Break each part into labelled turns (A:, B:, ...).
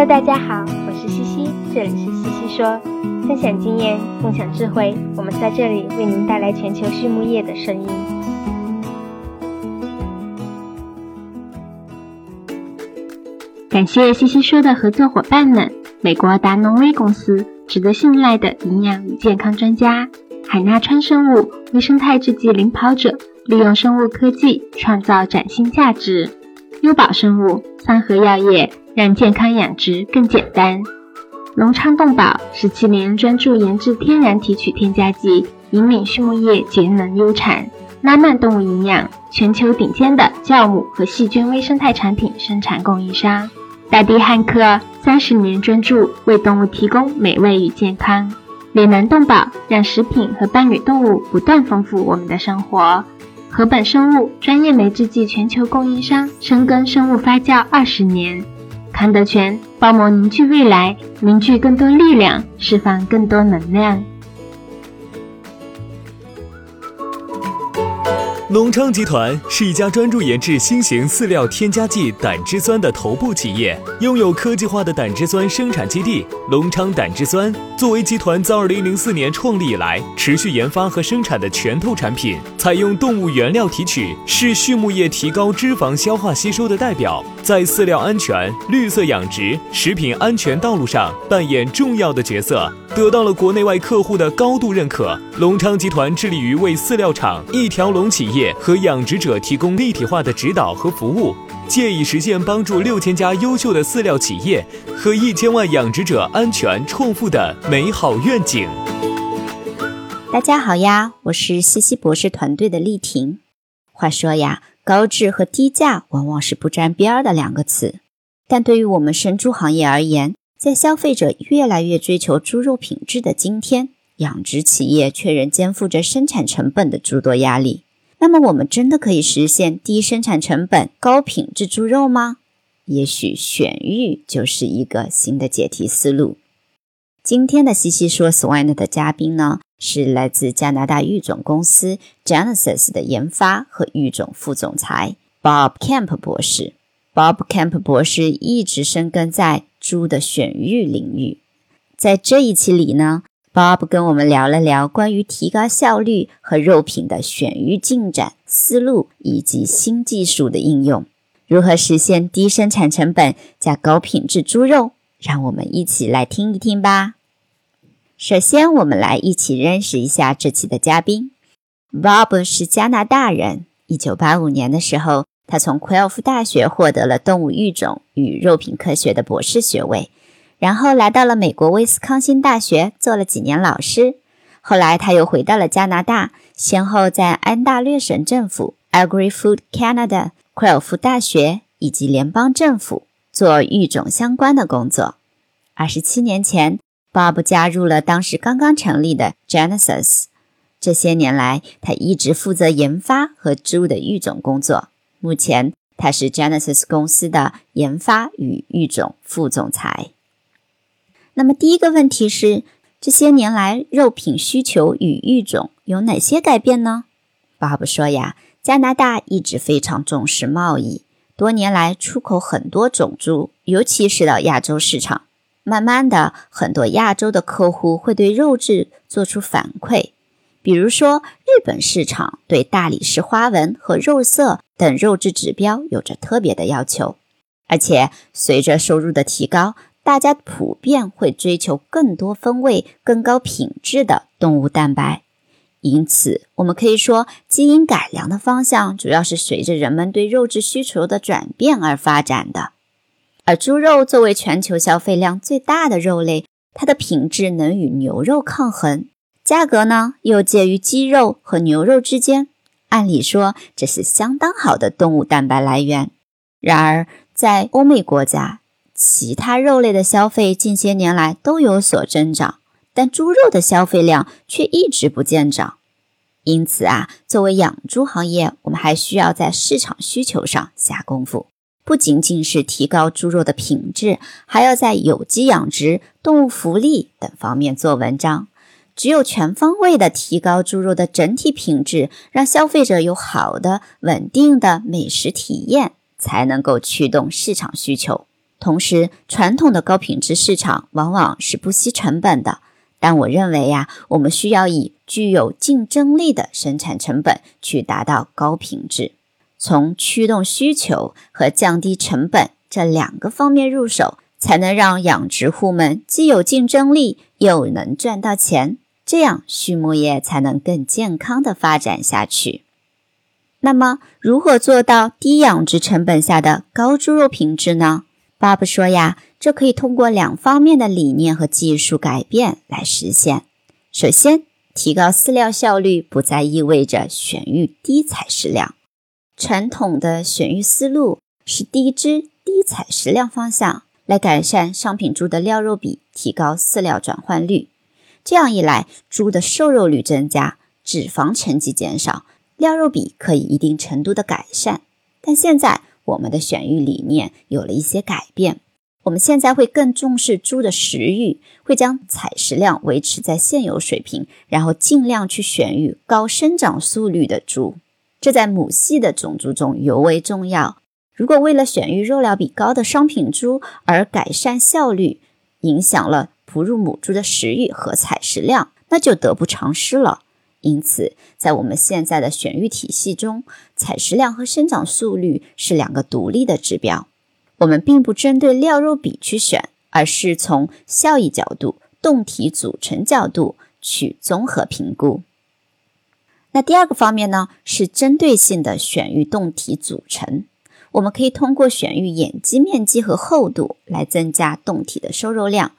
A: Hello，大家好，我是西西，这里是西西说，分享经验，共享智慧，我们在这里为您带来全球畜牧业的声音。感谢西西说的合作伙伴们：美国达农威公司，值得信赖的营养与健康专家；海纳川生物，微生态制剂领跑者，利用生物科技创造崭新价值；优宝生物，三和药业。让健康养殖更简单。隆昌动宝十七年专注研制天然提取添加剂，引领畜牧业节能优产。拉曼动物营养，全球顶尖的酵母和细菌微生态产品生产供应商。大地汉克三十年专注为动物提供美味与健康。脸南动宝让食品和伴侣动物不断丰富我们的生活。禾本生物专业酶制剂全球供应商，深耕生物发酵二十年。韩德全帮忙凝聚未来，凝聚更多力量，释放更多能量。
B: 隆昌集团是一家专注研制新型饲料添加剂胆汁酸的头部企业，拥有科技化的胆汁酸生产基地——隆昌胆汁酸。作为集团自2004年创立以来持续研发和生产的拳头产品，采用动物原料提取，是畜牧业提高脂肪消化吸收的代表，在饲料安全、绿色养殖、食品安全道路上扮演重要的角色，得到了国内外客户的高度认可。隆昌集团致力于为饲料厂一条龙企业。和养殖者提供立体化的指导和服务，借以实现帮助六千家优秀的饲料企业和一千万养殖者安全创富的美好愿景。
C: 大家好呀，我是西西博士团队的丽婷。话说呀，高质和低价往往是不沾边儿的两个词，但对于我们生猪行业而言，在消费者越来越追求猪肉品质的今天，养殖企业却仍肩负着生产成本的诸多压力。那么，我们真的可以实现低生产成本、高品质猪肉吗？也许选育就是一个新的解题思路。今天的西西说 Swine 的嘉宾呢，是来自加拿大育种公司 Genesis 的研发和育种副总裁 Bob Camp 博士。Bob Camp 博士一直深耕在猪的选育领域，在这一期里呢。Bob 跟我们聊了聊关于提高效率和肉品的选育进展思路，以及新技术的应用，如何实现低生产成本加高品质猪肉？让我们一起来听一听吧。首先，我们来一起认识一下这期的嘉宾。Bob 是加拿大人。一九八五年的时候，他从奎尔夫大学获得了动物育种与肉品科学的博士学位。然后来到了美国威斯康星大学做了几年老师，后来他又回到了加拿大，先后在安大略省政府 （Agri-Food Canada）、奎尔夫大学以及联邦政府做育种相关的工作。二十七年前，Bob 加入了当时刚刚成立的 Genesis。这些年来，他一直负责研发和猪的育种工作。目前，他是 Genesis 公司的研发与育种副总裁。那么第一个问题是，这些年来肉品需求与育种有哪些改变呢？？Bob 说呀，加拿大一直非常重视贸易，多年来出口很多种猪，尤其是到亚洲市场。慢慢的，很多亚洲的客户会对肉质做出反馈，比如说日本市场对大理石花纹和肉色等肉质指标有着特别的要求，而且随着收入的提高。大家普遍会追求更多风味、更高品质的动物蛋白，因此我们可以说，基因改良的方向主要是随着人们对肉质需求的转变而发展的。而猪肉作为全球消费量最大的肉类，它的品质能与牛肉抗衡，价格呢又介于鸡肉和牛肉之间。按理说，这是相当好的动物蛋白来源。然而，在欧美国家，其他肉类的消费近些年来都有所增长，但猪肉的消费量却一直不见涨。因此啊，作为养猪行业，我们还需要在市场需求上下功夫，不仅仅是提高猪肉的品质，还要在有机养殖、动物福利等方面做文章。只有全方位的提高猪肉的整体品质，让消费者有好的、稳定的美食体验，才能够驱动市场需求。同时，传统的高品质市场往往是不惜成本的。但我认为呀，我们需要以具有竞争力的生产成本去达到高品质。从驱动需求和降低成本这两个方面入手，才能让养殖户们既有竞争力，又能赚到钱。这样，畜牧业才能更健康的发展下去。那么，如何做到低养殖成本下的高猪肉品质呢？巴布说呀，这可以通过两方面的理念和技术改变来实现。首先，提高饲料效率不再意味着选育低采食量。传统的选育思路是低脂低采食量方向，来改善商品猪的料肉比，提高饲料转换率。这样一来，猪的瘦肉率增加，脂肪沉积减少，料肉比可以一定程度的改善。但现在，我们的选育理念有了一些改变，我们现在会更重视猪的食欲，会将采食量维持在现有水平，然后尽量去选育高生长速率的猪，这在母系的种猪中尤为重要。如果为了选育肉料比高的商品猪而改善效率，影响了哺乳母猪的食欲和采食量，那就得不偿失了。因此，在我们现在的选育体系中，采食量和生长速率是两个独立的指标。我们并不针对料肉比去选，而是从效益角度、动体组成角度去综合评估。那第二个方面呢，是针对性的选育动体组成。我们可以通过选育眼肌面积和厚度来增加动体的收肉量。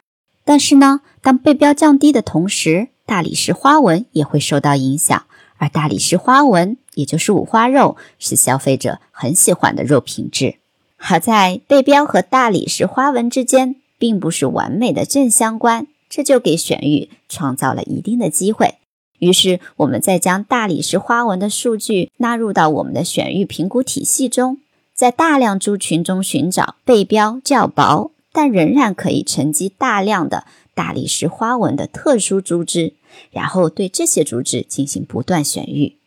C: 但是呢，当背标降低的同时，大理石花纹也会受到影响，而大理石花纹，也就是五花肉，是消费者很喜欢的肉品质。好在背标和大理石花纹之间并不是完美的正相关，这就给选育创造了一定的机会。于是，我们再将大理石花纹的数据纳入到我们的选育评估体系中，在大量猪群中寻找背标较薄，但仍然可以沉积大量的大理石花纹的特殊猪只。然后对这些猪只进行不断选育，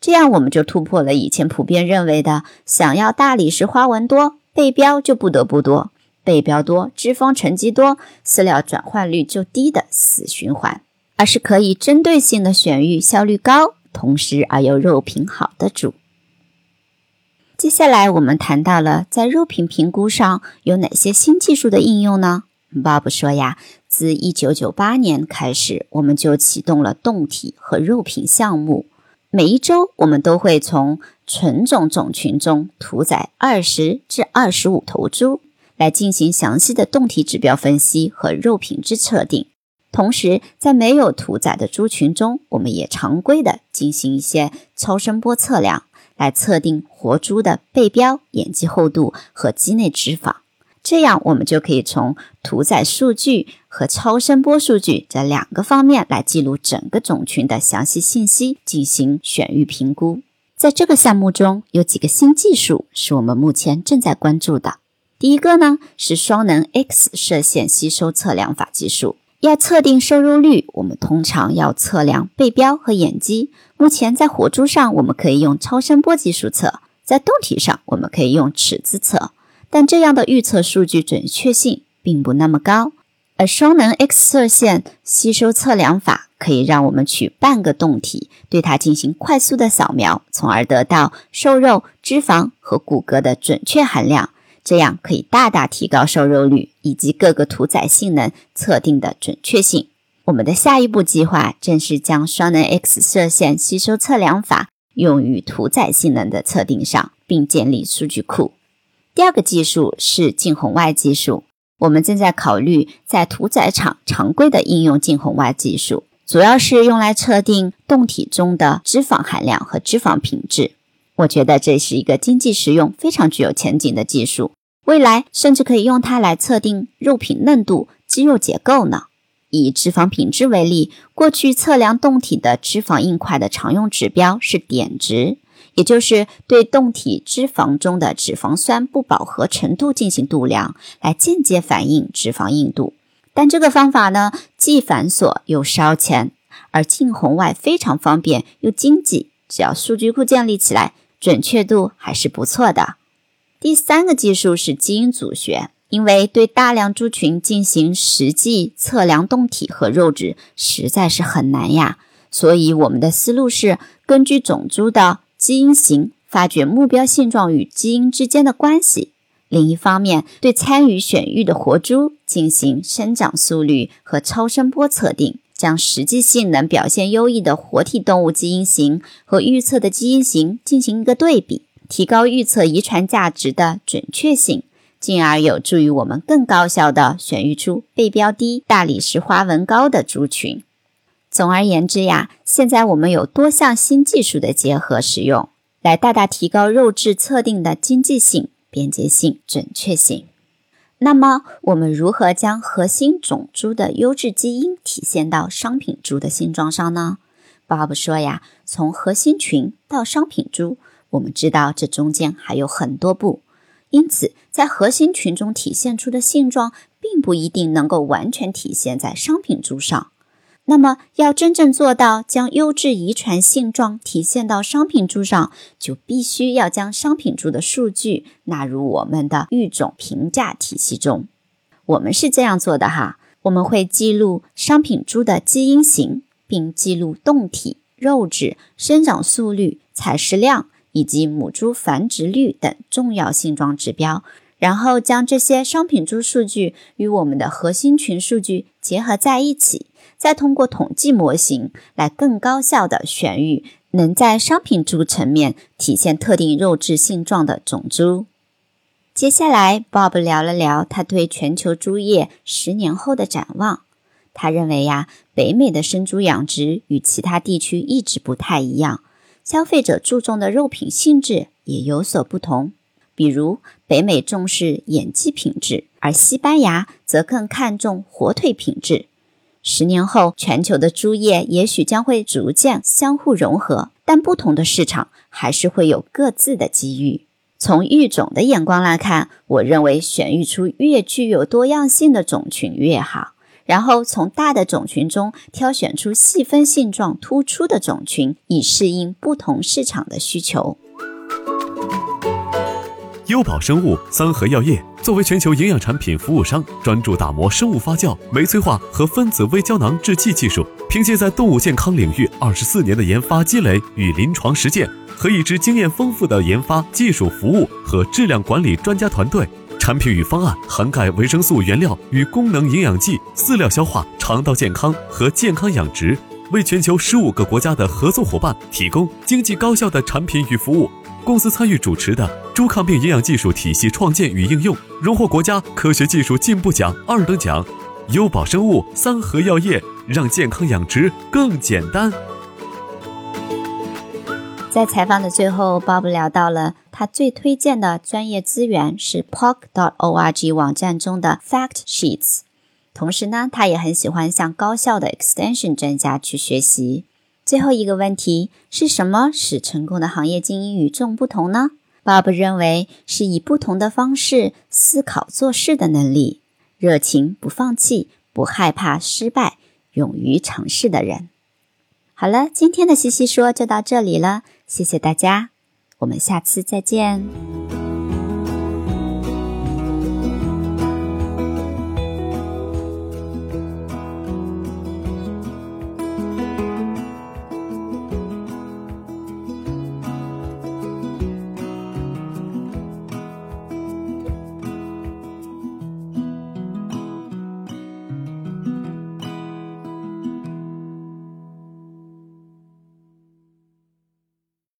C: 这样我们就突破了以前普遍认为的想要大理石花纹多，背标就不得不多，背标多，脂肪沉积多，饲料转换率就低的死循环，而是可以针对性的选育效率高，同时而又肉品好的猪。接下来我们谈到了在肉品评估上有哪些新技术的应用呢？Bob 说呀。自一九九八年开始，我们就启动了动体和肉品项目。每一周，我们都会从纯种种群中屠宰二十至二十五头猪，来进行详细的动体指标分析和肉品质测定。同时，在没有屠宰的猪群中，我们也常规的进行一些超声波测量，来测定活猪的背标、眼肌厚度和肌内脂肪。这样，我们就可以从屠宰数据和超声波数据这两个方面来记录整个种群的详细信息，进行选育评估。在这个项目中，有几个新技术是我们目前正在关注的。第一个呢是双能 X 射线吸收测量法技术。要测定瘦肉率，我们通常要测量背标和眼肌。目前在活猪上，我们可以用超声波技术测；在动体上，我们可以用尺子测。但这样的预测数据准确性并不那么高，而双能 X 射线吸收测量法可以让我们取半个动体，对它进行快速的扫描，从而得到瘦肉、脂肪和骨骼的准确含量，这样可以大大提高瘦肉率以及各个屠宰性能测定的准确性。我们的下一步计划正是将双能 X 射线吸收测量法用于屠宰性能的测定上，并建立数据库。第二个技术是近红外技术，我们正在考虑在屠宰场常规的应用近红外技术，主要是用来测定动体中的脂肪含量和脂肪品质。我觉得这是一个经济实用、非常具有前景的技术，未来甚至可以用它来测定肉品嫩度、肌肉结构呢。以脂肪品质为例，过去测量动体的脂肪硬块的常用指标是碘值。也就是对动体脂肪中的脂肪酸不饱和程度进行度量，来间接反映脂肪硬度。但这个方法呢，既繁琐又烧钱，而近红外非常方便又经济，只要数据库建立起来，准确度还是不错的。第三个技术是基因组学，因为对大量猪群进行实际测量动体和肉质实在是很难呀，所以我们的思路是根据种猪的基因型发掘目标性状与基因之间的关系。另一方面，对参与选育的活猪进行生长速率和超声波测定，将实际性能表现优异的活体动物基因型和预测的基因型进行一个对比，提高预测遗传价值的准确性。进而有助于我们更高效地选育出背标低、大理石花纹高的猪群。总而言之呀，现在我们有多项新技术的结合使用，来大大提高肉质测定的经济性、便捷性、准确性。那么，我们如何将核心种猪的优质基因体现到商品猪的性状上呢？Bob 说呀，从核心群到商品猪，我们知道这中间还有很多步。因此，在核心群中体现出的性状，并不一定能够完全体现在商品猪上。那么，要真正做到将优质遗传性状体现到商品猪上，就必须要将商品猪的数据纳入我们的育种评价体系中。我们是这样做的哈，我们会记录商品猪的基因型，并记录动体、肉质、生长速率、采食量。以及母猪繁殖率等重要性状指标，然后将这些商品猪数据与我们的核心群数据结合在一起，再通过统计模型来更高效的选育能在商品猪层面体现特定肉质性状的种猪。接下来，Bob 聊了聊他对全球猪业十年后的展望。他认为呀，北美的生猪养殖与其他地区一直不太一样。消费者注重的肉品性质也有所不同，比如北美重视眼肌品质，而西班牙则更看重火腿品质。十年后，全球的猪业也许将会逐渐相互融合，但不同的市场还是会有各自的机遇。从育种的眼光来看，我认为选育出越具有多样性的种群越好。然后从大的种群中挑选出细分性状突出的种群，以适应不同市场的需求。
D: 优宝生物三和药业作为全球营养产品服务商，专注打磨生物发酵、酶催化和分子微胶囊制剂技术。凭借在动物健康领域二十四年的研发积累与临床实践，和一支经验丰富的研发、技术服务和质量管理专家团队。产品与方案涵盖维生素原料与功能营养剂、饲料消化、肠道健康和健康养殖，为全球十五个国家的合作伙伴提供经济高效的产品与服务。公司参与主持的猪抗病营养技术体系创建与应用，荣获国家科学技术进步奖二等奖。优宝生物三和药业，让健康养殖更简单。
C: 在采访的最后，Bob 聊到了他最推荐的专业资源是 Pork.org 网站中的 Fact Sheets。同时呢，他也很喜欢向高校的 Extension 专家去学习。最后一个问题是什么使成功的行业精英与众不同呢？Bob 认为是以不同的方式思考做事的能力，热情、不放弃、不害怕失败、勇于尝试的人。好了，今天的西西说就到这里了。谢谢大家，我们下次再见。